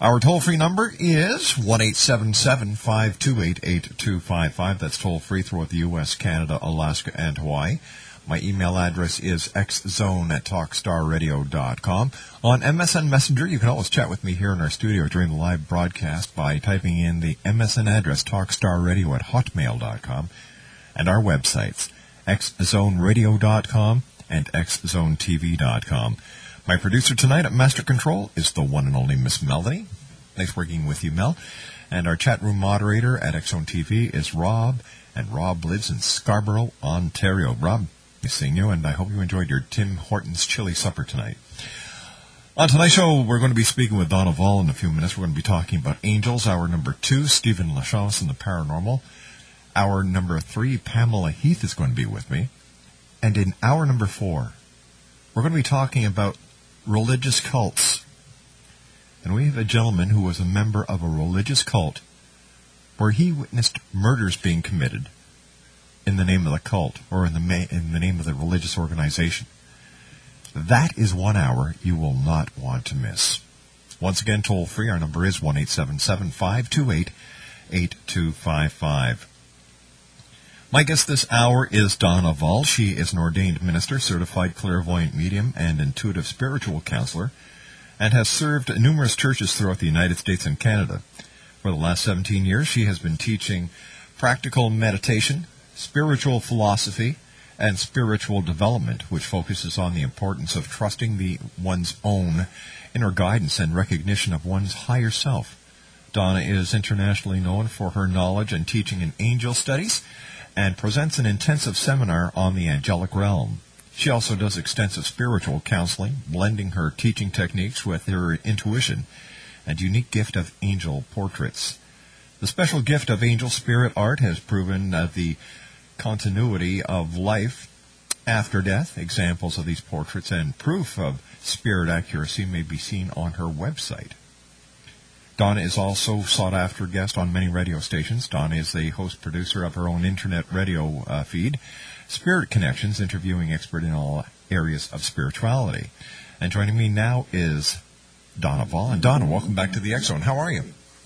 Our toll free number is 1 528 8255. That's toll free throughout the U.S., Canada, Alaska, and Hawaii. My email address is xzone at talkstarradio.com. On MSN Messenger, you can always chat with me here in our studio during the live broadcast by typing in the MSN address talkstarradio at hotmail.com and our websites, xzoneradio.com and xzonetv.com. My producer tonight at Master Control is the one and only Miss Melanie. Nice working with you, Mel. And our chat room moderator at Xzone TV is Rob, and Rob lives in Scarborough, Ontario. Rob, nice seeing you, and I hope you enjoyed your Tim Hortons chili supper tonight. On tonight's show, we're going to be speaking with Donna Voll in a few minutes. We're going to be talking about angels. Hour number two, Stephen Lachance and the paranormal. Hour number three, Pamela Heath is going to be with me. And in hour number four, we're going to be talking about religious cults. And we have a gentleman who was a member of a religious cult where he witnessed murders being committed in the name of the cult or in the, ma- in the name of the religious organization. That is one hour you will not want to miss. Once again, toll free. Our number is 1 528 8255. My guest this hour is Donna Voll. She is an ordained minister, certified clairvoyant medium, and intuitive spiritual counselor, and has served numerous churches throughout the United States and Canada. For the last 17 years, she has been teaching practical meditation, spiritual philosophy, and spiritual development, which focuses on the importance of trusting the one's own inner guidance and recognition of one's higher self. Donna is internationally known for her knowledge and teaching in angel studies and presents an intensive seminar on the angelic realm. She also does extensive spiritual counseling, blending her teaching techniques with her intuition and unique gift of angel portraits. The special gift of angel spirit art has proven uh, the continuity of life after death. Examples of these portraits and proof of spirit accuracy may be seen on her website. Donna is also sought after guest on many radio stations. Donna is the host producer of her own internet radio uh, feed, Spirit Connections, interviewing expert in all areas of spirituality. And joining me now is Donna. And Donna, welcome back to the X Zone. How are you?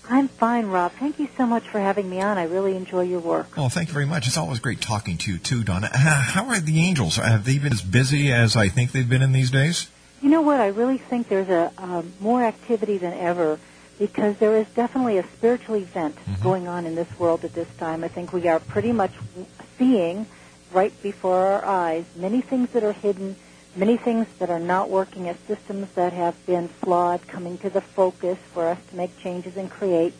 I'm fine, Rob. Thank you so much for having me on. I really enjoy your work. Oh, thank you very much. It's always great talking to you too, Donna. Uh, How are the Angels? Have they been as busy as I think they've been in these days? You know what? I really think there's a um, more activity than ever because there is definitely a spiritual event mm-hmm. going on in this world at this time. I think we are pretty much seeing right before our eyes many things that are hidden, many things that are not working as systems that have been flawed coming to the focus for us to make changes and create.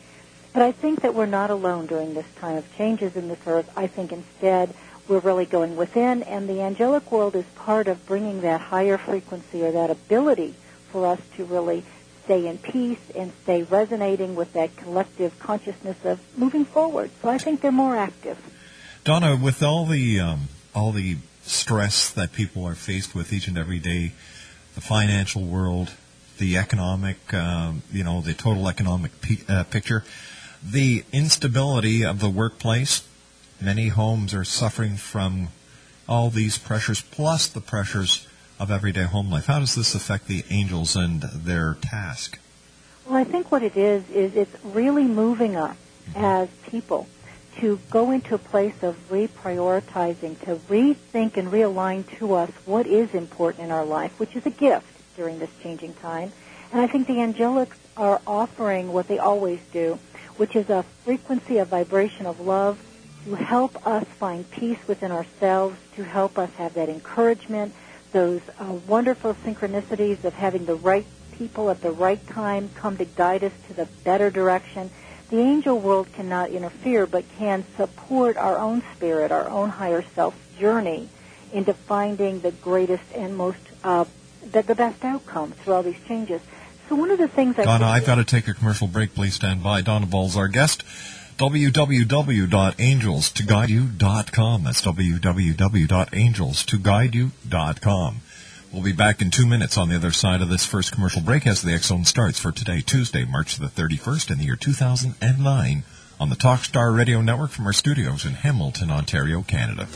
But I think that we're not alone during this time of changes in this earth. I think instead we're really going within, and the angelic world is part of bringing that higher frequency or that ability for us to really stay in peace and stay resonating with that collective consciousness of moving forward. So I think they're more active. Donna, with all the um, all the stress that people are faced with each and every day, the financial world, the economic, um, you know, the total economic p- uh, picture, the instability of the workplace, Many homes are suffering from all these pressures, plus the pressures of everyday home life. How does this affect the angels and their task? Well, I think what it is is it's really moving us mm-hmm. as people to go into a place of reprioritizing, to rethink and realign to us what is important in our life, which is a gift during this changing time. And I think the angelics are offering what they always do, which is a frequency, a vibration of love to help us find peace within ourselves, to help us have that encouragement, those uh, wonderful synchronicities of having the right people at the right time come to guide us to the better direction. The angel world cannot interfere, but can support our own spirit, our own higher self journey into finding the greatest and most, uh, the, the best outcome through all these changes. So one of the things I Donna, I've got to take a commercial break. Please stand by. Donna Voll's our guest. www.angelstoguideyou.com. That's www.angelstoguideyou.com. We'll be back in two minutes on the other side of this first commercial break as the X Zone starts for today, Tuesday, March the 31st in the year 2009 on the Talkstar Radio Network from our studios in Hamilton, Ontario, Canada.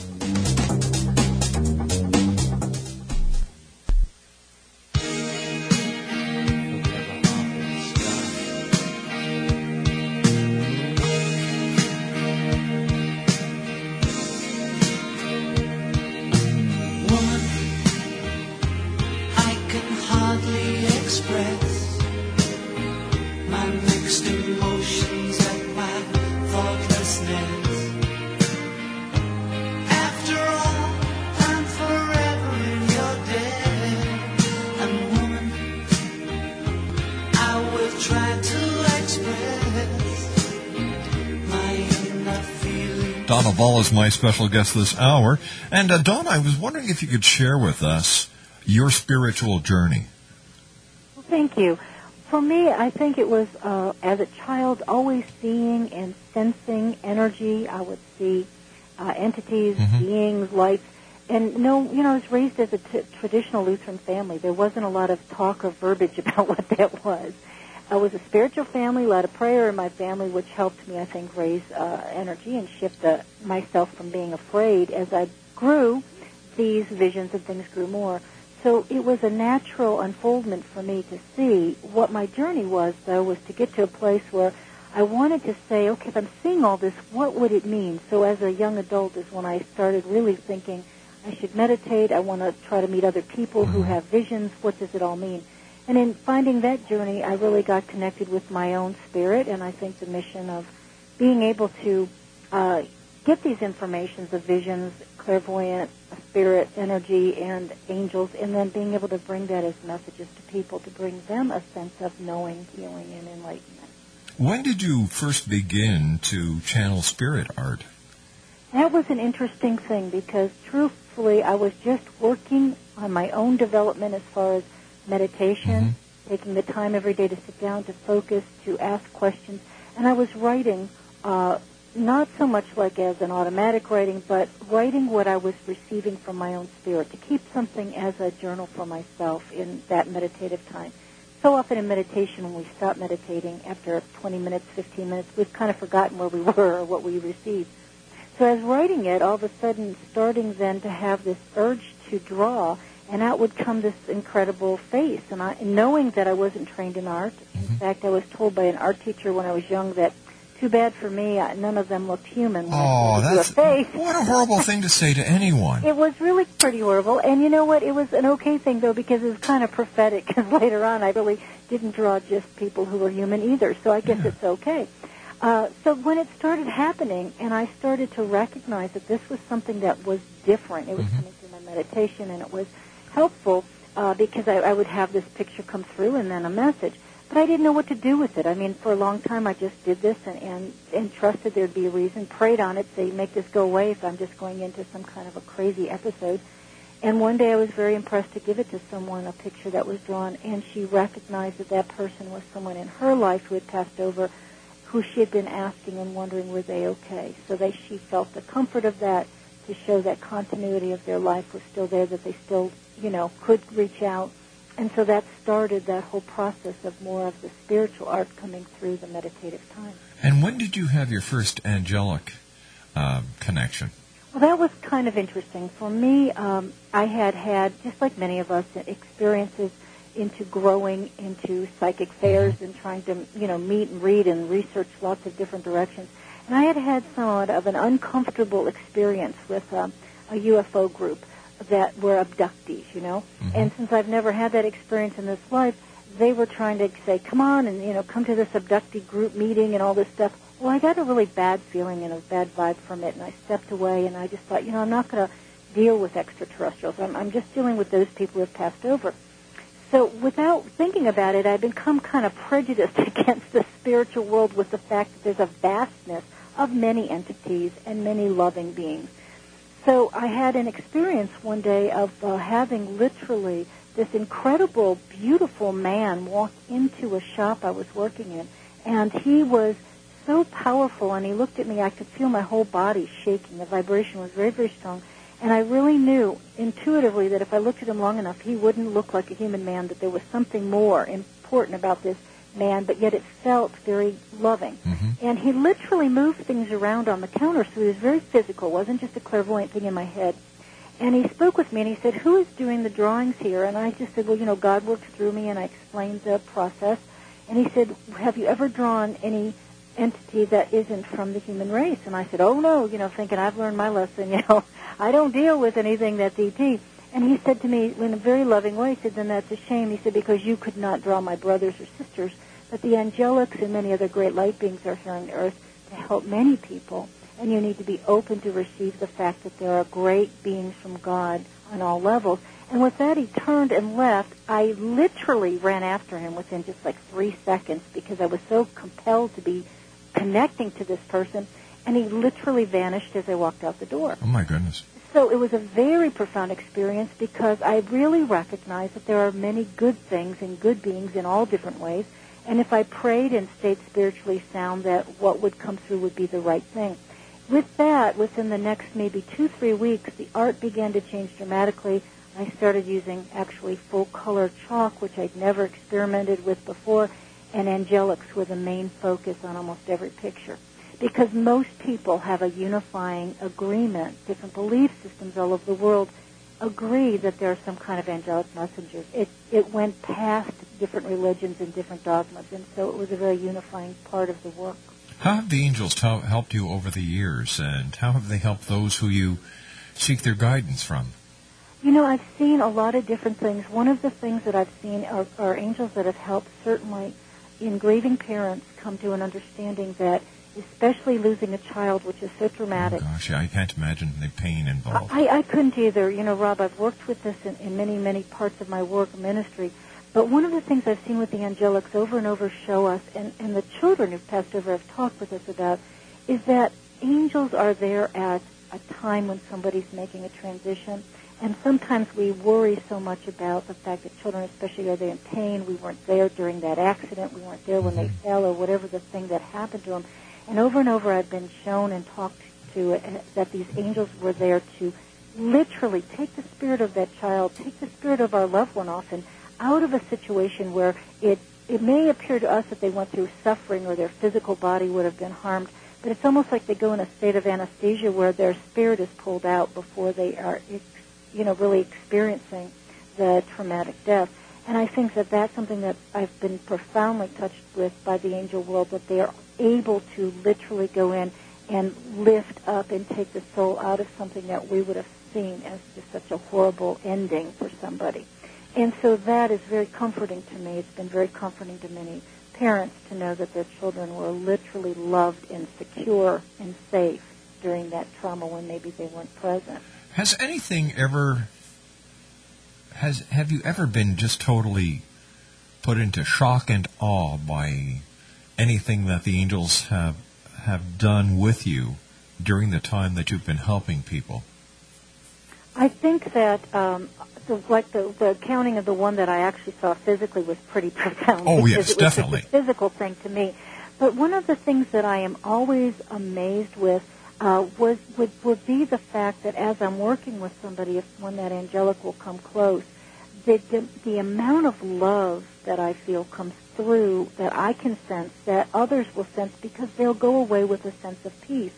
Voll is my special guest this hour. And uh, Donna, I was wondering if you could share with us your spiritual journey. Well, thank you. For me, I think it was uh, as a child always seeing and sensing energy. I would see uh, entities, Mhm. beings, lights, and no, you know, I was raised as a t- traditional Lutheran family. There wasn't a lot of talk or verbiage about what that was. I was a spiritual family, a lot of prayer in my family, which helped me, I think, raise uh, energy and shift the, myself from being afraid. As I grew, these visions and things grew more. So it was a natural unfoldment for me to see. What my journey was, though, was to get to a place where I wanted to say, okay, if I'm seeing all this, what would it mean? So as a young adult is when I started really thinking, I should meditate. I want to try to meet other people who have visions. What does it all mean? And in finding that journey, I really got connected with my own spirit, and I think the mission of being able to uh, get these informations of visions, clairvoyant, spirit, energy, and angels, and then being able to bring that as messages to people to bring them a sense of knowing, healing, and enlightenment. When did you first begin to channel spirit art? That was an interesting thing because truthfully, I was just working on my own development as far as meditation, taking the time every day to sit down, to focus, to ask questions, and I was writing, uh, not so much like as an automatic writing, but writing what I was receiving from my own spirit, to keep something as a journal for myself in that meditative time. So often in meditation, when we stop meditating after 20 minutes, 15 minutes, we've kind of forgotten where we were or what we received. So as writing it, all of a sudden starting then to have this urge to draw, and out would come this incredible face. And I, knowing that I wasn't trained in art, in fact, I was told by an art teacher when I was young that too bad for me, I, none of them looked human. Oh, a that's face. what a horrible thing to say to anyone. It was really pretty horrible, and you know what? It was an okay thing though because it was kind of prophetic. Because later on, I really didn't draw just people who were human either, so I guess it's okay. Uh, so when it started happening, and I started to recognize that this was something that was different, it was coming through my meditation, and it was helpful uh, because I, I would have this picture come through and then a message. But I didn't know what to do with it. I mean, for a long time, I just did this and, and, and trusted there'd be a reason, prayed on it, say, make this go away if I'm just going into some kind of a crazy episode. And one day I was very impressed to give it to someone, a picture that was drawn, and she recognized that that person was someone in her life who had passed over, who she had been asking and wondering were they okay. So they, she felt the comfort of that to show that continuity of their life was still there, that they still, you know, could reach out. And so that started that whole process of more of the spiritual art coming through the meditative time. And when did you have your first angelic um, connection? Well, that was kind of interesting. For me, um, I had had, just like many of us, experiences into growing into psychic fairs and trying to, you know, meet and read and research lots of different directions. And I had had somewhat of an uncomfortable experience with um, a UFO group that were abductees, you know. Mhm. And since I've never had that experience in this life, they were trying to say, "Come on, and you know, come to this abductee group meeting and all this stuff." Well, I got a really bad feeling and a bad vibe from it, and I stepped away. And I just thought, you know, I'm not going to deal with extraterrestrials. I'm, I'm just dealing with those people who have passed over. So without thinking about it, I've become kind of prejudiced against the spiritual world with the fact that there's a vastness of many entities and many loving beings. So I had an experience one day of uh, having literally this incredible, beautiful man walk into a shop I was working in, and he was so powerful, and he looked at me. I could feel my whole body shaking. The vibration was very, very strong. And I really knew intuitively that if I looked at him long enough, he wouldn't look like a human man, that there was something more important about this man, but yet it felt very loving. Mhm. And he literally moved things around on the counter, so he was very physical. It wasn't just a clairvoyant thing in my head. And he spoke with me and he said, who is doing the drawings here? And I just said, well, you know, God works through me, and I explained the process. And he said, have you ever drawn any entity that isn't from the human race? And I said, oh no, you know, thinking I've learned my lesson, you know, I don't deal with anything that's ET. And he said to me in a very loving way, he said, then that's a shame. He said, because you could not draw my brothers or sisters, but the angelics and many other great light beings are here on earth to help many people. And you need to be open to receive the fact that there are great beings from God on all levels. And with that, he turned and left. I literally ran after him within just like three seconds because I was so compelled to be connecting to this person. And he literally vanished as I walked out the door. Oh my goodness. So it was a very profound experience because I really recognized that there are many good things and good beings in all different ways. And if I prayed and stayed spiritually sound, that what would come through would be the right thing. With that, within the next maybe two, three weeks, the art began to change dramatically. I started using actually full color chalk, which I'd never experimented with before, and angelics were the main focus on almost every picture because most people have a unifying agreement. Different belief systems all over the world agree that there are some kind of angelic messengers. It it went past different religions and different dogmas, and so it was a very unifying part of the work. How have the angels tel- helped you over the years, and how have they helped those who you seek their guidance from? You know, I've seen a lot of different things. One of the things that I've seen are, are angels that have helped certainly in grieving parents come to an understanding that especially losing a child, which is so traumatic. Oh, gosh, I can't imagine the pain involved. I, I couldn't either. You know, Rob, I've worked with this in, in many, many parts of my work ministry. But one of the things I've seen with the angelics over and over show us, and, and the children who've passed over have talked with us about, is that angels are there at a time when somebody's making a transition. And sometimes we worry so much about the fact that children, especially, are they in pain. We weren't there during that accident. We weren't there when they mm-hmm. fell or whatever the thing that happened to them. And over and over, I've been shown and talked to uh, that these angels were there to literally take the spirit of that child, take the spirit of our loved one often out of a situation where it it may appear to us that they went through suffering or their physical body would have been harmed, but it's almost like they go in a state of anesthesia where their spirit is pulled out before they are, you know, really experiencing the traumatic death. And I think that that's something that I've been profoundly touched with by the angel world, that they are able to literally go in and lift up and take the soul out of something that we would have seen as just such a horrible ending for somebody. And so that is very comforting to me. It's been very comforting to many parents to know that their children were literally loved and secure and safe during that trauma when maybe they weren't present. Has anything ever has have you ever been just totally put into shock and awe by anything that the angels have have done with you during the time that you've been helping people? I think that um, the, like the, the counting of the one that I actually saw physically was pretty profound. Oh, yes, it was definitely. a physical thing to me. But one of the things that I am always amazed with uh, was would, would be the fact that as I'm working with somebody, if when that angelic will come close, the, the the amount of love that I feel comes through that I can sense that others will sense because they'll go away with a sense of peace.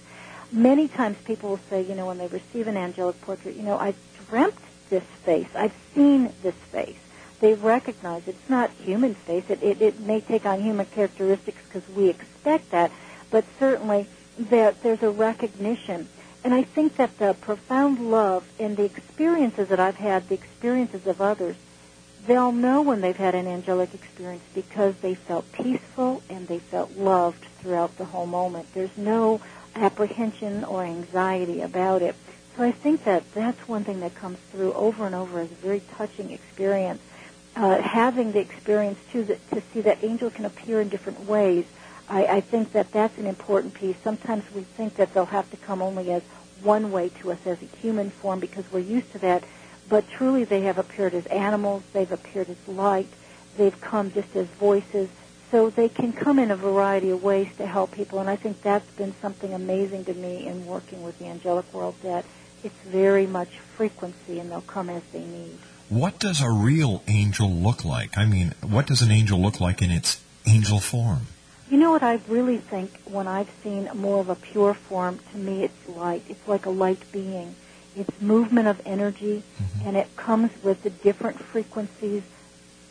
many times people will say, you know, when they receive an angelic portrait, you know, I've dreamt this face. I've seen this face. They recognize it. it's not human face. It, it, it may take on human characteristics because we expect that, but certainly there, there's a recognition. And I think that the profound love in the experiences that I've had, the experiences of others, they'll know when they've had an angelic experience because they felt peaceful and they felt loved throughout the whole moment. There's no apprehension or anxiety about it. So I think that that's one thing that comes through over and over as a very touching experience. Uh, having the experience too, that, to see that angel can appear in different ways. I, I think that that's an important piece. Sometimes we think that they'll have to come only as one way to us as a human form because we're used to that. But truly, they have appeared as animals. They've appeared as light. They've come just as voices. So they can come in a variety of ways to help people. And I think that's been something amazing to me in working with the angelic world that it's very much frequency and they'll come as they need. What does a real angel look like? I mean, what does an angel look like in its angel form? You know what I really think when I've seen more of a pure form, to me it's light. It's like a light being. It's movement of energy, mm-hmm. and it comes with the different frequencies.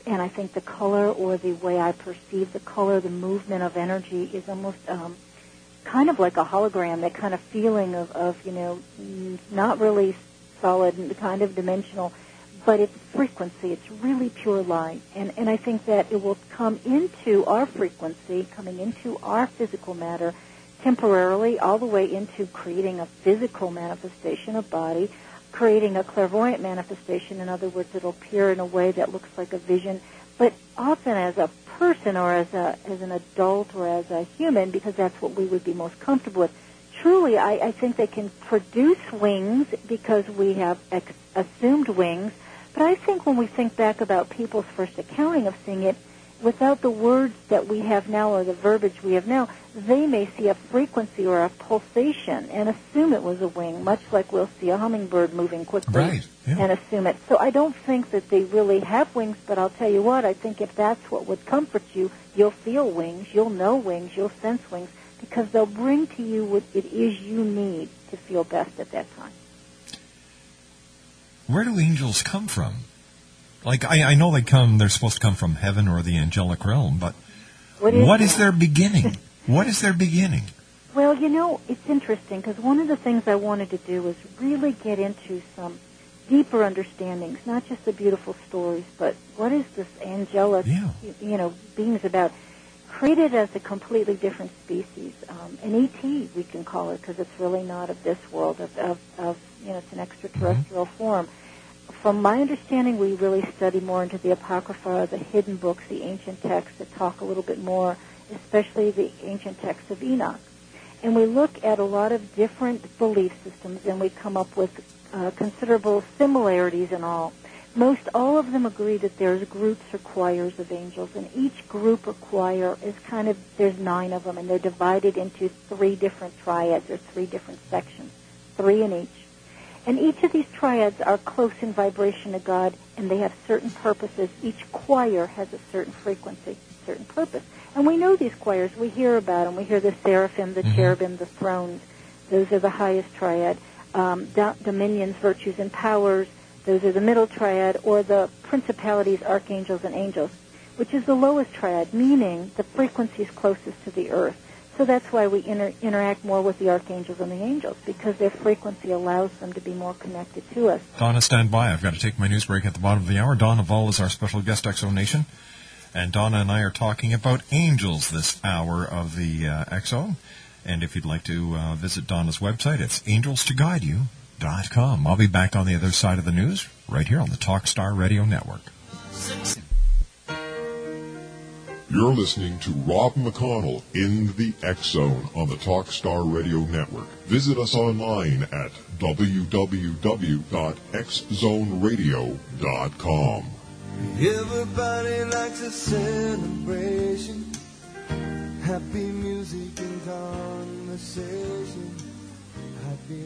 And I think the color or the way I perceive the color, the movement of energy is almost um, kind of like a hologram, that kind of feeling of, of you know, not really solid and kind of dimensional, but it's frequency. It's really pure light. And, and I think that it will come into our frequency, coming into our physical matter temporarily, all the way into creating a physical manifestation of body, creating a clairvoyant manifestation. In other words, it'll appear in a way that looks like a vision, but often as a person or as a as an adult or as a human because that's what we would be most comfortable with. Truly, I, I think they can produce wings because we have ex- assumed wings. But I think when we think back about people's first accounting of seeing it, without the words that we have now or the verbiage we have now, they may see a frequency or a pulsation and assume it was a wing, much like we'll see a hummingbird moving quickly right, yeah. and assume it. So I don't think that they really have wings, but I'll tell you what, I think if that's what would comfort you, you'll feel wings, you'll know wings, you'll sense wings, because they'll bring to you what it is you need to feel best at that time. Where do angels come from? Like I, I know they come, they're supposed to come from heaven or the angelic realm, but what is, what is their beginning? what is their beginning? Well, you know, it's interesting because one of the things I wanted to do was really get into some deeper understandings, not just the beautiful stories, but what is this angelic, yeah. you know, beings about? Created as a completely different species, um, an ET we can call it because it's really not of this world, of, of, of you know, it's an extraterrestrial mm-hmm. form from my understanding, we really study more into the Apocrypha, the hidden books, the ancient texts that talk a little bit more, especially the ancient texts of Enoch. And we look at a lot of different belief systems and we come up with uh, considerable similarities in all. Most all of them agree that there's groups or choirs of angels, and each group or choir is kind of, there's nine of them, and they're divided into three different triads or three different sections, three in each. And each of these triads are close in vibration to God, and they have certain purposes. Each choir has a certain frequency, certain purpose. And we know these choirs. We hear about them. We hear the seraphim, the mm-hmm. cherubim, the thrones. Those are the highest triad. Um, do- dominions, virtues, and powers. Those are the middle triad, or the principalities, archangels, and angels, which is the lowest triad, meaning the frequency is closest to the earth. So that's why we inter- interact more with the archangels and the angels, because their frequency allows them to be more connected to us. Donna, stand by. I've got to take my news break at the bottom of the hour. Donna Voll is our special guest, X Zone Nation. And Donna and I are talking about angels this hour of the uh, X Zone. And if you'd like to uh, visit Donna's website, it's angelstoguideyou.com. I'll be back on the other side of the news right here on the Talkstar Radio Network. You're listening to Rob McConnell in the X Zone on the Talkstar Radio Network. Visit us online at www.xzoneradio.com. Everybody likes a celebration, happy music and conversation. I'd be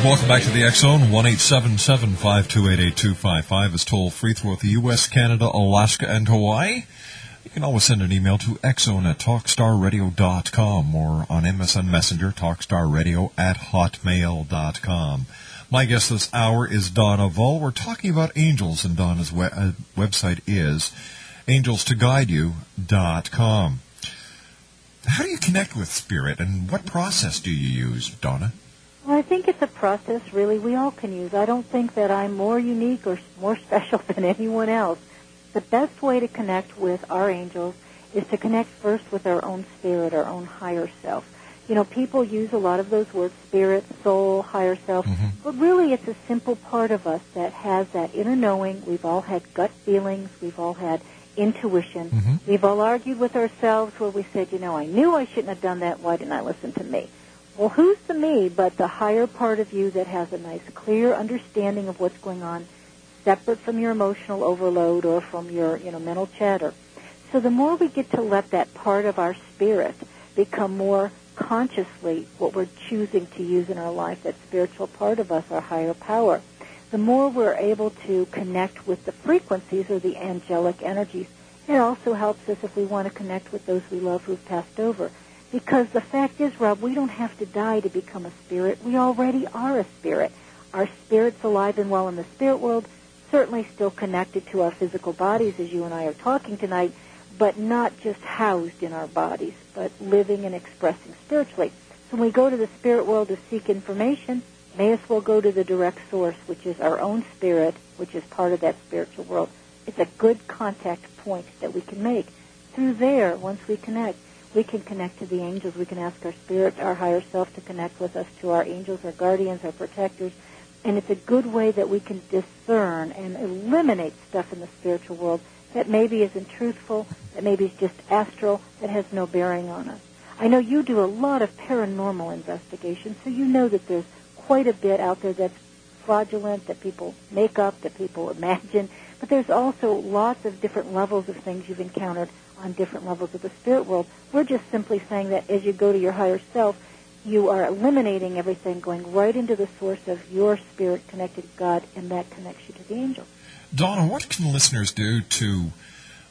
And welcome back to the X Zone. One eight seven seven five two eight eight two five five is toll free throughout the U.S., Canada, Alaska, and Hawaii. You can always send an email to xzone at talkstarradio.com or on MSN Messenger, talkstarradio at hotmail.com. My guest this hour is Donna Voll. We're talking about angels, and Donna's we- uh, website is angelstoguideyou.com. How do you connect with spirit, and what process do you use, Donna? Well, I think it's a process really we all can use. I don't think that I'm more unique or more special than anyone else. The best way to connect with our angels is to connect first with our own spirit, our own higher self. You know, people use a lot of those words, spirit, soul, higher self, mm-hmm. but really it's a simple part of us that has that inner knowing. We've all had gut feelings. We've all had intuition. Mm-hmm. We've all argued with ourselves where we said, you know, I knew I shouldn't have done that. Why didn't I listen to me? Well, who's the me but the higher part of you that has a nice, clear understanding of what's going on, separate from your emotional overload or from your, you know, mental chatter. So the more we get to let that part of our spirit become more consciously what we're choosing to use in our life, that spiritual part of us, our higher power, the more we're able to connect with the frequencies or the angelic energies. It also helps us if we want to connect with those we love who've passed over. Because the fact is, Rob, we don't have to die to become a spirit. We already are a spirit. Our spirit's alive and well in the spirit world, certainly still connected to our physical bodies as you and I are talking tonight, but not just housed in our bodies, but living and expressing spiritually. So when we go to the spirit world to seek information, may as well go to the direct source, which is our own spirit, which is part of that spiritual world. It's a good contact point that we can make. Through there, once we connect, we can connect to the angels. We can ask our spirit, our higher self, to connect with us to our angels, our guardians, our protectors. And it's a good way that we can discern and eliminate stuff in the spiritual world that maybe isn't truthful, that maybe is just astral, that has no bearing on us. I know you do a lot of paranormal investigations, so you know that there's quite a bit out there that's fraudulent, that people make up, that people imagine. But there's also lots of different levels of things you've encountered on different levels of the spirit world. We're just simply saying that as you go to your higher self, you are eliminating everything, going right into the source of your spirit connected to God, and that connects you to the angels. Donna, what can listeners do to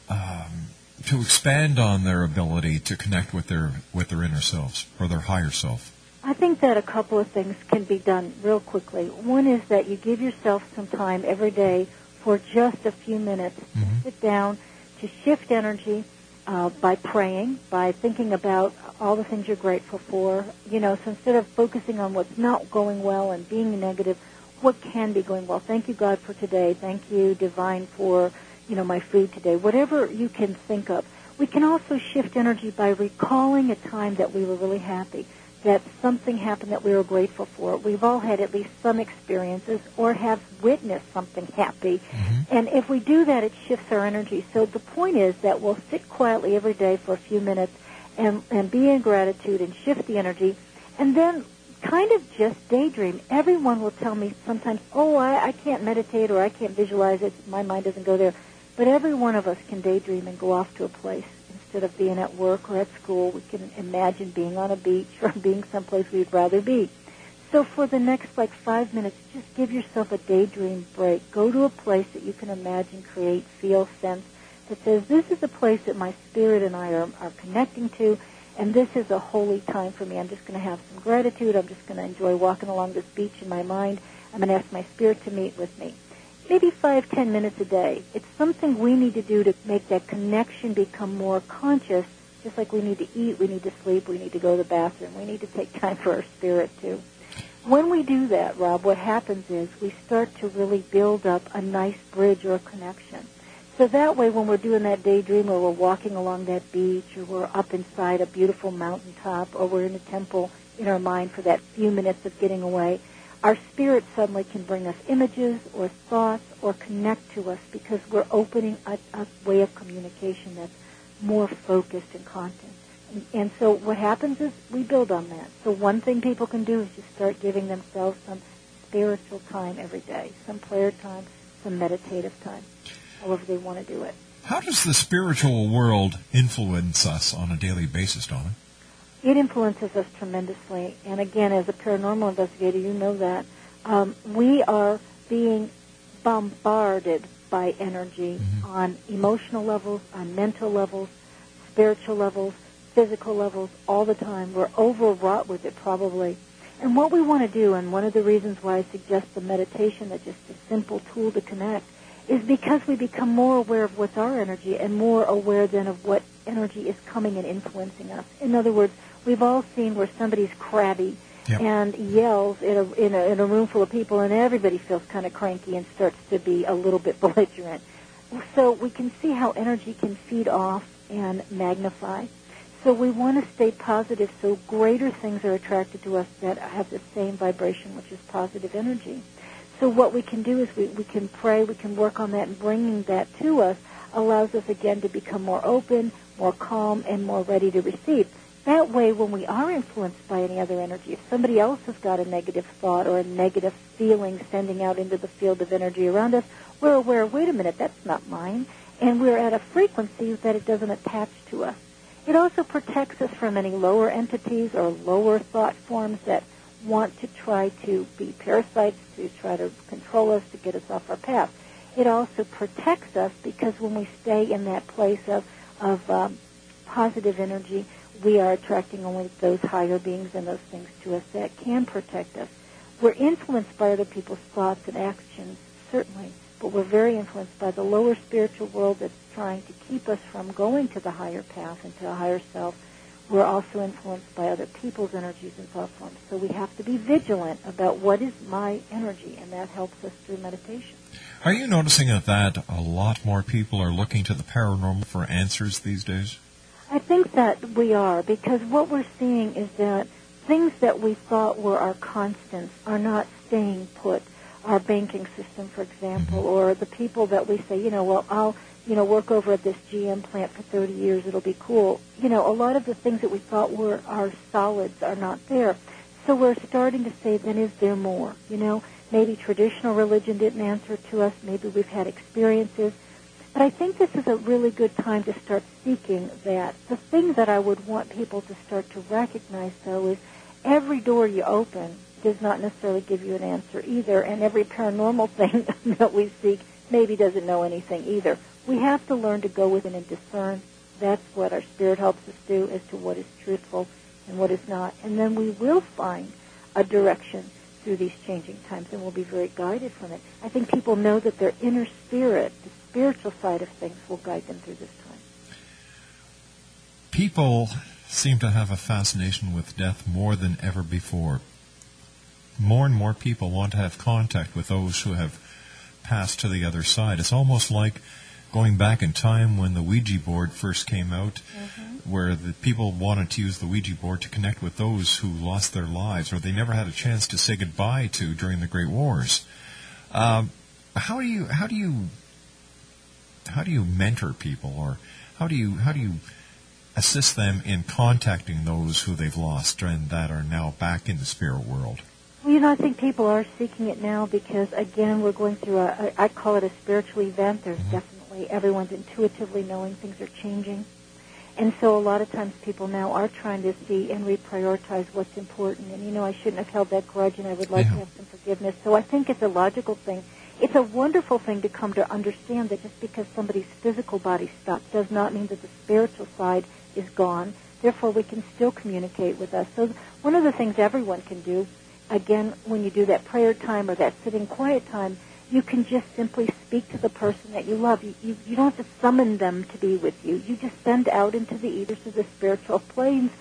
um, to expand on their ability to connect with their with their inner selves or their higher self? I think that a couple of things can be done real quickly. One is that you give yourself some time every day for just a few minutes to sit down, to shift energy uh, by praying, by thinking about all the things you're grateful for. You know, so instead of focusing on what's not going well and being negative, what can be going well? Thank you, God, for today. Thank you, Divine, for you know my food today. Whatever you can think of. We can also shift energy by recalling a time that we were really happy that something happened that we were grateful for. We've all had at least some experiences or have witnessed something happy. Mm-hmm. And if we do that, it shifts our energy. So the point is that we'll sit quietly every day for a few minutes and, and be in gratitude and shift the energy. And then kind of just daydream. Everyone will tell me sometimes, oh, I, I can't meditate or I can't visualize it. My mind doesn't go there. But every one of us can daydream and go off to a place instead of being at work or at school, we can imagine being on a beach or being someplace we'd rather be. So for the next like five minutes, just give yourself a daydream break. Go to a place that you can imagine, create, feel, sense that says, this is a place that my spirit and I are, are connecting to, and this is a holy time for me. I'm just going to have some gratitude. I'm just going to enjoy walking along this beach in my mind. I'm going to ask my spirit to meet with me. Maybe five, ten minutes a day. It's something we need to do to make that connection become more conscious, just like we need to eat, we need to sleep, we need to go to the bathroom, we need to take time for our spirit too. When we do that, Rob, what happens is we start to really build up a nice bridge or connection. So that way, when we're doing that daydream, or we're walking along that beach, or we're up inside a beautiful mountaintop, or we're in a temple in our mind for that few minutes of getting away, our spirit suddenly can bring us images or thoughts or connect to us because we're opening a, a way of communication that's more focused and content. And, and so what happens is we build on that. So one thing people can do is just start giving themselves some spiritual time every day, some prayer time, some meditative time, however they want to do it. How does the spiritual world influence us on a daily basis, Donna? It influences us tremendously. And again, as a paranormal investigator, you know that. Um, we are being bombarded by energy Mhm. on emotional levels, on mental levels, spiritual levels, physical levels, all the time. We're overwrought with it probably. And what we want to do, and one of the reasons why I suggest the meditation that's just a simple tool to connect, is because we become more aware of what's our energy and more aware then of what energy is coming and influencing us. In other words, we've all seen where somebody's crabby Yep. and yells in a, in a in a room full of people, and everybody feels kind of cranky and starts to be a little bit belligerent. So we can see how energy can feed off and magnify. So we want to stay positive so greater things are attracted to us that have the same vibration, which is positive energy. So what we can do is we, we can pray, we can work on that, and bringing that to us allows us again to become more open, more calm, and more ready to receive. That way, when we are influenced by any other energy, if somebody else has got a negative thought or a negative feeling sending out into the field of energy around us, we're aware, wait a minute, that's not mine. And we're at a frequency that it doesn't attach to us. It also protects us from any lower entities or lower thought forms that want to try to be parasites, to try to control us, to get us off our path. It also protects us because when we stay in that place of, of um, positive energy, we are attracting only those higher beings and those things to us that can protect us. We're influenced by other people's thoughts and actions, certainly, but we're very influenced by the lower spiritual world that's trying to keep us from going to the higher path and to a higher self. We're also influenced by other people's energies and thought forms. So we have to be vigilant about what is my energy, and that helps us through meditation. Are you noticing that a lot more people are looking to the paranormal for answers these days? I think that we are because what we're seeing is that things that we thought were our constants are not staying put. Our banking system, for example, mm-hmm. or the people that we say, you know, well, I'll, you know, work over at this GM plant for 30 years, it'll be cool. You know, a lot of the things that we thought were our solids are not there. So we're starting to say, then is there more? You know, maybe traditional religion didn't answer to us. Maybe we've had experiences. But I think this is a really good time to start seeking that. The thing that I would want people to start to recognize, though, is every door you open does not necessarily give you an answer either, and every paranormal thing that we seek maybe doesn't know anything either. We have to learn to go within and discern. That's what our spirit helps us do as to what is truthful and what is not. And then we will find a direction through these changing times, and we'll be very guided from it. I think people know that their inner spirit, the spiritual side of things, will guide them through this time. People seem to have a fascination with death more than ever before. More and more people want to have contact with those who have passed to the other side. It's almost like going back in time when the Ouija board first came out, where the people wanted to use the Ouija board to connect with those who lost their lives or they never had a chance to say goodbye to during the Great Wars. Um, how do you how do you how do you mentor people or how do you how do you assist them in contacting those who they've lost and that are now back in the spirit world? Well, you know, I think people are seeking it now because, again, we're going through a, I call it a spiritual event. There's mm-hmm. definitely, everyone's intuitively knowing things are changing. And so a lot of times people now are trying to see and reprioritize what's important. And you know, I shouldn't have held that grudge and I would like Yeah. to have some forgiveness. So I think it's a logical thing. It's a wonderful thing to come to understand that just because somebody's physical body stopped does not mean that the spiritual side is gone. Therefore, we can still communicate with us. So one of the things everyone can do, again, when you do that prayer time or that sitting quiet time, you can just simply speak to the person that you love. You, you, you don't have to summon them to be with you. You just send out into the ethers of the spiritual planes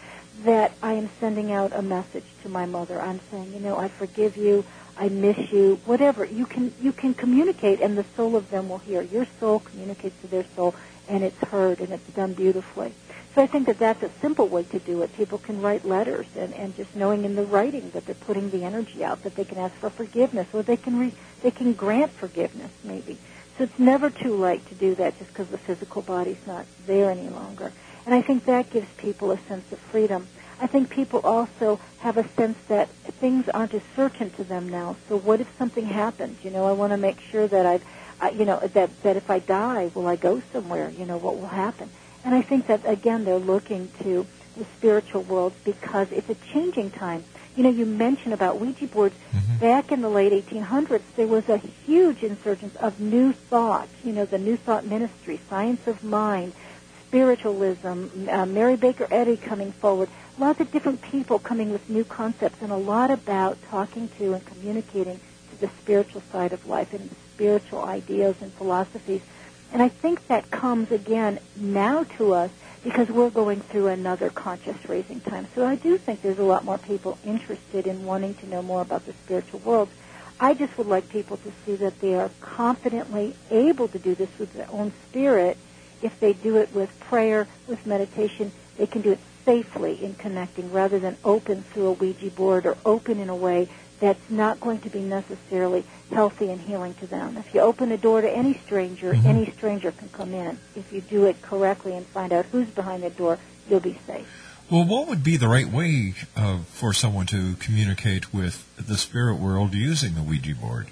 that I am sending out a message to my mother. I'm saying, you know, I forgive you. I miss you. Whatever you can, you can communicate, and the soul of them will hear. Your soul communicates to their soul, and it's heard, and it's done beautifully. So I think that that's a simple way to do it. People can write letters, and, and just knowing in the writing that they're putting the energy out, that they can ask for forgiveness, or they can re, they can grant forgiveness, maybe. So it's never too late to do that, just because the physical body's not there any longer. And I think that gives people a sense of freedom. I think people also have a sense that things aren't as certain to them now. So what if something happens? You know, I want to make sure that I've, uh, you know, that that if I die, will I go somewhere? You know, what will happen? And I think that again, they're looking to the spiritual world because it's a changing time. You know, you mentioned about Ouija boards. Back in the late 1800s, there was a huge insurgence of new thought. You know, the New Thought Ministry, Science of Mind, spiritualism, uh, Mary Baker Eddy coming forward, lots of different people coming with new concepts, and a lot about talking to and communicating to the spiritual side of life and spiritual ideas and philosophies. And I think that comes again now to us because we're going through another conscious raising time. So I do think there's a lot more people interested in wanting to know more about the spiritual world. I just would like people to see that they are confidently able to do this with their own spirit. If they do it with prayer, with meditation, they can do it safely in connecting rather than open through a Ouija board or open in a way that's not going to be necessarily healthy and healing to them. If you open a door to any stranger, Mhm. any stranger can come in. If you do it correctly and find out who's behind the door, you'll be safe. Well, what would be the right way uh, for someone to communicate with the spirit world using the Ouija board?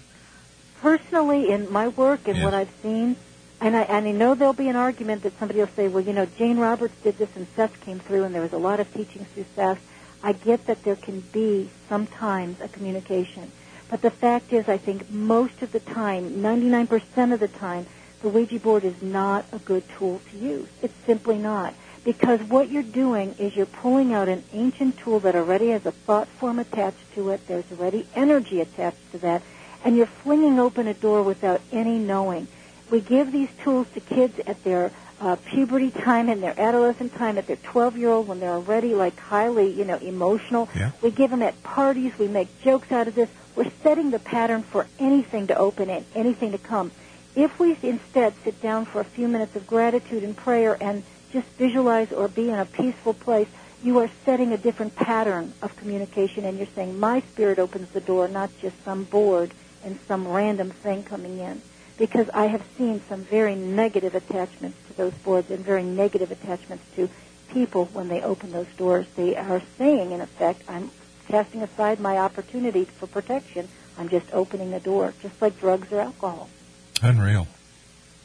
personally in my work and Yeah. what I've seen, and I and I know there'll be an argument that somebody will say, well, you know, Jane Roberts did this and Seth came through, and there was a lot of teaching through Seth. I get that there can be sometimes a communication, but the fact is, I think most of the time, 99% of the time, the Ouija board is not a good tool to use. It's simply not. Because what you're doing is you're pulling out an ancient tool that already has a thought form attached to it. There's already energy attached to that. And you're flinging open a door without any knowing. We give these tools to kids at their uh, puberty time and their adolescent time, at their 12 year old when they're already like highly, you know, emotional. Yeah. We give them at parties. We make jokes out of this. We're setting the pattern for anything to open and anything to come. If we instead sit down for a few minutes of gratitude and prayer and just visualize or be in a peaceful place, you are setting a different pattern of communication and you're saying, my spirit opens the door, not just some board and some random thing coming in. Because I have seen some very negative attachments to those boards and very negative attachments to people when they open those doors. They are saying, in effect, I'm casting aside my opportunity for protection. I'm just opening the door, just like drugs or alcohol. Unreal.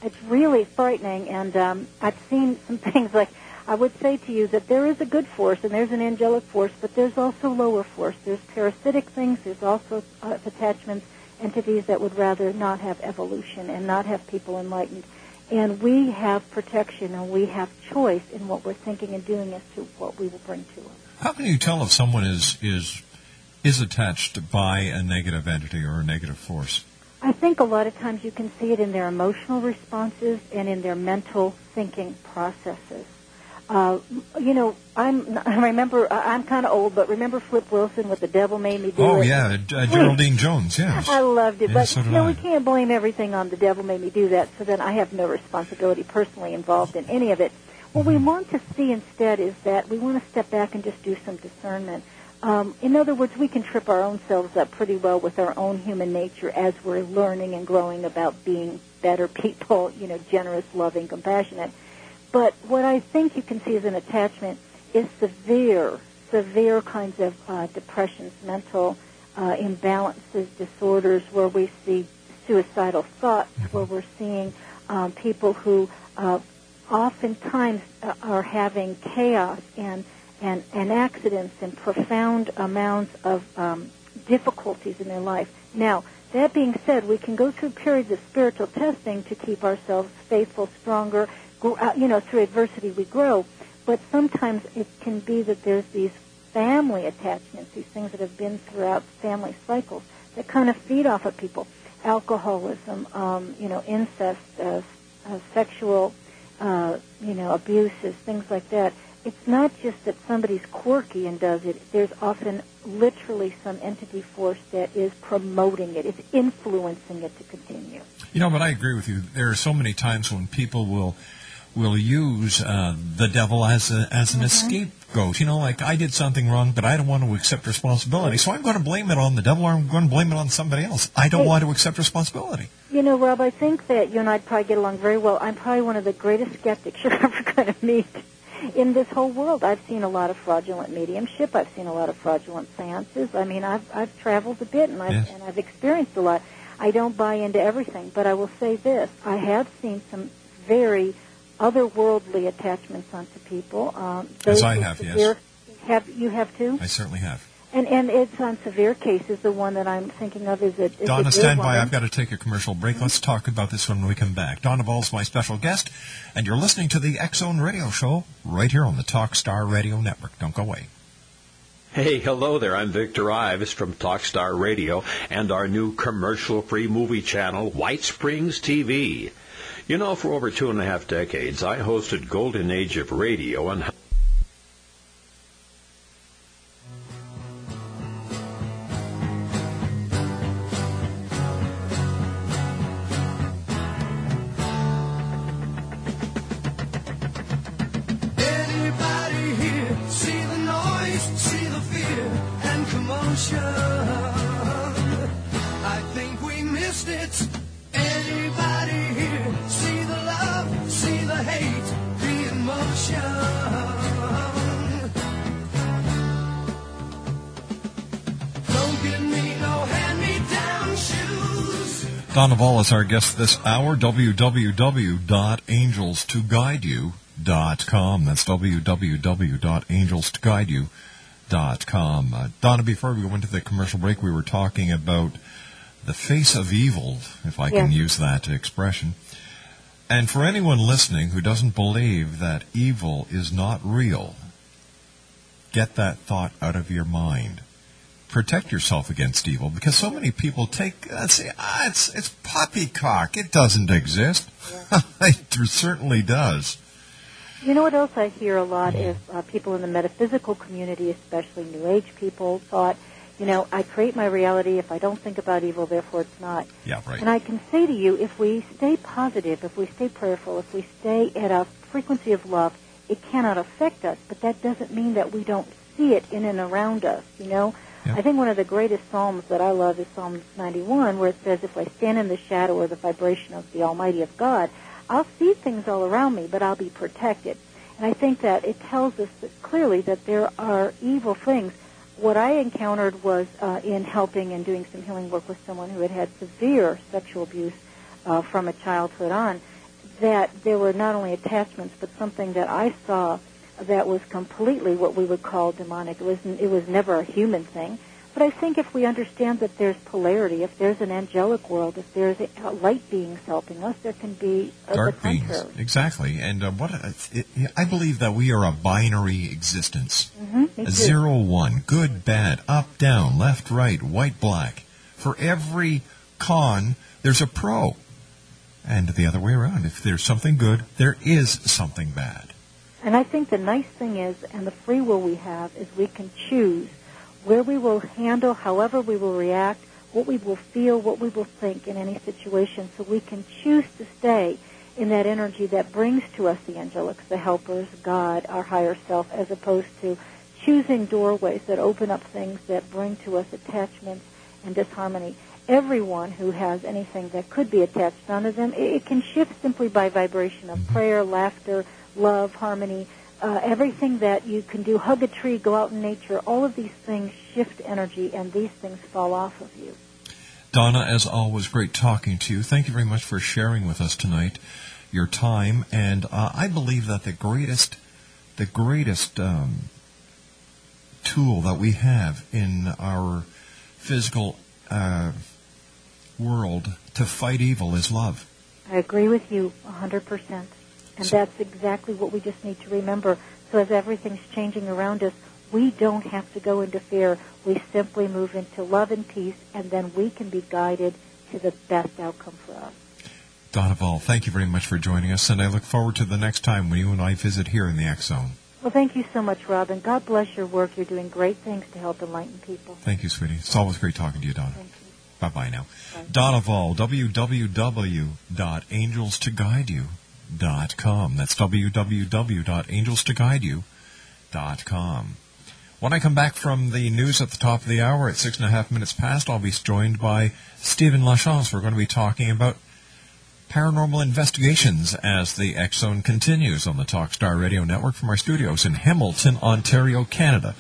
It's really frightening, and um, I've seen some things like I would say to you that there is a good force and there's an angelic force, but there's also lower force. There's parasitic things. There's also uh, attachments, entities that would rather not have evolution and not have people enlightened. And we have protection and we have choice in what we're thinking and doing as to what we will bring to us. How can you tell if someone is is is attached by a negative entity or a negative force? I think a lot of times you can see it in their emotional responses and in their mental thinking processes. Uh, you know, I'm. I remember. I'm kind of old, but remember Flip Wilson with "The Devil Made Me Do Oh It." yeah, uh, Geraldine Jones. Yes. I loved it, but so you know I. we can't blame everything on the devil made me do that. So then I have no responsibility personally involved in any of it. What we want to see instead is that we want to step back and just do some discernment. Um, in other words, we can trip our own selves up pretty well with our own human nature as we're learning and growing about being better people, you know, generous, loving, compassionate. But what I think you can see as an attachment is severe, severe kinds of uh, depressions, mental uh, imbalances, disorders, where we see suicidal thoughts, where we're seeing um, people who uh, oftentimes uh, are having chaos and, and, and accidents and profound amounts of um, difficulties in their life. Now, that being said, we can go through periods of spiritual testing to keep ourselves faithful, stronger. Uh, you know, through adversity we grow. But sometimes it can be that there's these family attachments, these things that have been throughout family cycles that kind of feed off of people. Alcoholism, um, you know, incest, uh, uh, sexual, uh, you know, abuses, things like that. It's not just that somebody's quirky and does it. There's often literally some entity force that is promoting it. It's influencing it to continue. You know, but I agree with you. There are so many times when people will will use uh, the devil as a, as an Mhm. scapegoat. You know, like I did something wrong, but I don't want to accept responsibility, so I'm going to blame it on the devil, or I'm going to blame it on somebody else. I don't Hey. want to accept responsibility. You know, Rob, I think that you and I'd probably get along very well. I'm probably one of the greatest skeptics you're ever going to meet in this whole world. I've seen a lot of fraudulent mediumship. I've seen a lot of fraudulent seances. I mean, I've I've traveled a bit and I've Yes. and I've experienced a lot. I don't buy into everything, but I will say this: I have seen some very otherworldly attachments onto people. Um, As I with have, yes. Have you have too? I certainly have. And and it's on severe cases. The one that I'm thinking of is a is Donna, dear stand by. woman. I've got to take a commercial break. Let's talk about this when we come back. Donna Voll's my special guest, and you're listening to the X Zone Radio Show right here on the Talk Star Radio Network. Don't go away. Hey, hello there. I'm Victor Ives from Talkstar Radio and our new commercial-free movie channel, White Springs TV. You know, for over two and a half decades, I hosted Golden Age of Radio and Anybody here see the noise, see the fear and commotion? Donna Voll is our guest this hour. www.angelstoguideyou.com. That's www.angelstoguideyou.com. Uh, Donna, before we went to the commercial break, we were talking about the face of evil, if I can use that expression. And for anyone listening who doesn't believe that evil is not real, get that thought out of your mind protect yourself against evil because so many people take uh, say ah, it's it's poppycock it doesn't exist it certainly does You know what else I hear a lot is uh, people in the metaphysical community, especially New Age people, thought, you know, I create my reality. If I don't think about evil, therefore it's not. yeah right And I can say to you, if we stay positive, if we stay prayerful, if we stay at a frequency of love, it cannot affect us. But that doesn't mean that we don't see it in and around us. You know, Yeah. I think one of the greatest psalms that I love is Psalm 91, where it says, "If I stand in the shadow or the vibration of the Almighty of God, I'll see things all around me, but I'll be protected." And I think that it tells us that clearly that there are evil things. What I encountered was uh, in helping and doing some healing work with someone who had had severe sexual abuse uh, from a childhood on, that there were not only attachments, but something that I saw that was completely what we would call demonic. It was it was never a human thing. But I think if we understand that there's polarity, if there's an angelic world, if there's a, light beings helping us, there can be dark beings. exactly. And uh, what a, it, i believe that we are a binary existence. Mm-hmm. A zero one good bad up down left right white black. For every con there's a pro. And the other way around. If there's something good there is something bad And I think the nice thing is, and the free will we have, is we can choose where we will handle, however we will react, what we will feel, what we will think in any situation, so we can choose to stay in that energy that brings to us the angelics, the helpers, God, our higher self, as opposed to choosing doorways that open up things that bring to us attachments and disharmony. Everyone who has anything that could be attached onto them, it, it can shift simply by vibration of prayer, laughter, love, harmony, uh, everything that you can do. Hug a tree, go out in nature. All of these things shift energy, and these things fall off of you. Donna, as always, great talking to you. Thank you very much for sharing with us tonight your time, and uh, I believe that the greatest, the greatest um, tool that we have in our physical uh, world to fight evil is love. I agree with you 100%. And So- that's exactly what we just need to remember. So as everything's changing around us, we don't have to go into fear. We simply move into love and peace, and then we can be guided to the best outcome for us. Donna Voll, thank you very much for joining us, and I look forward to the next time when you and I visit here in the X Zone. Well, thank you so much, Robin. God bless your work. You're doing great things to help enlighten people. Thank you, sweetie. It's always great talking to you, Donna. Thank you. Bye bye now. Bye. Donna Voll, www.angelstoguideyou.com. That's www.angelstoguideyou.com. When I come back from the news at the top of the hour at six and a half minutes past, I'll be joined by Stephen Lachance. We're going to be talking about paranormal investigations as the Zone continues on the Talkstar Radio Network from our studios in Hamilton, Ontario, Canada.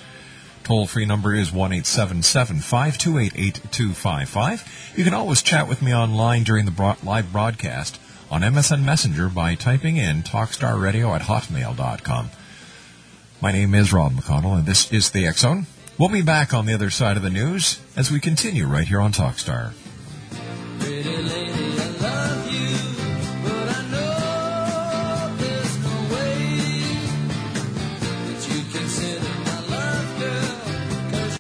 Toll free number is 1 528 8255. You can always chat with me online during the live broadcast on MSN Messenger by typing in talkstarradio at hotmail.com. My name is Rob McConnell, and this is The X Zone. We'll be back on the other side of the news as we continue right here on Talkstar.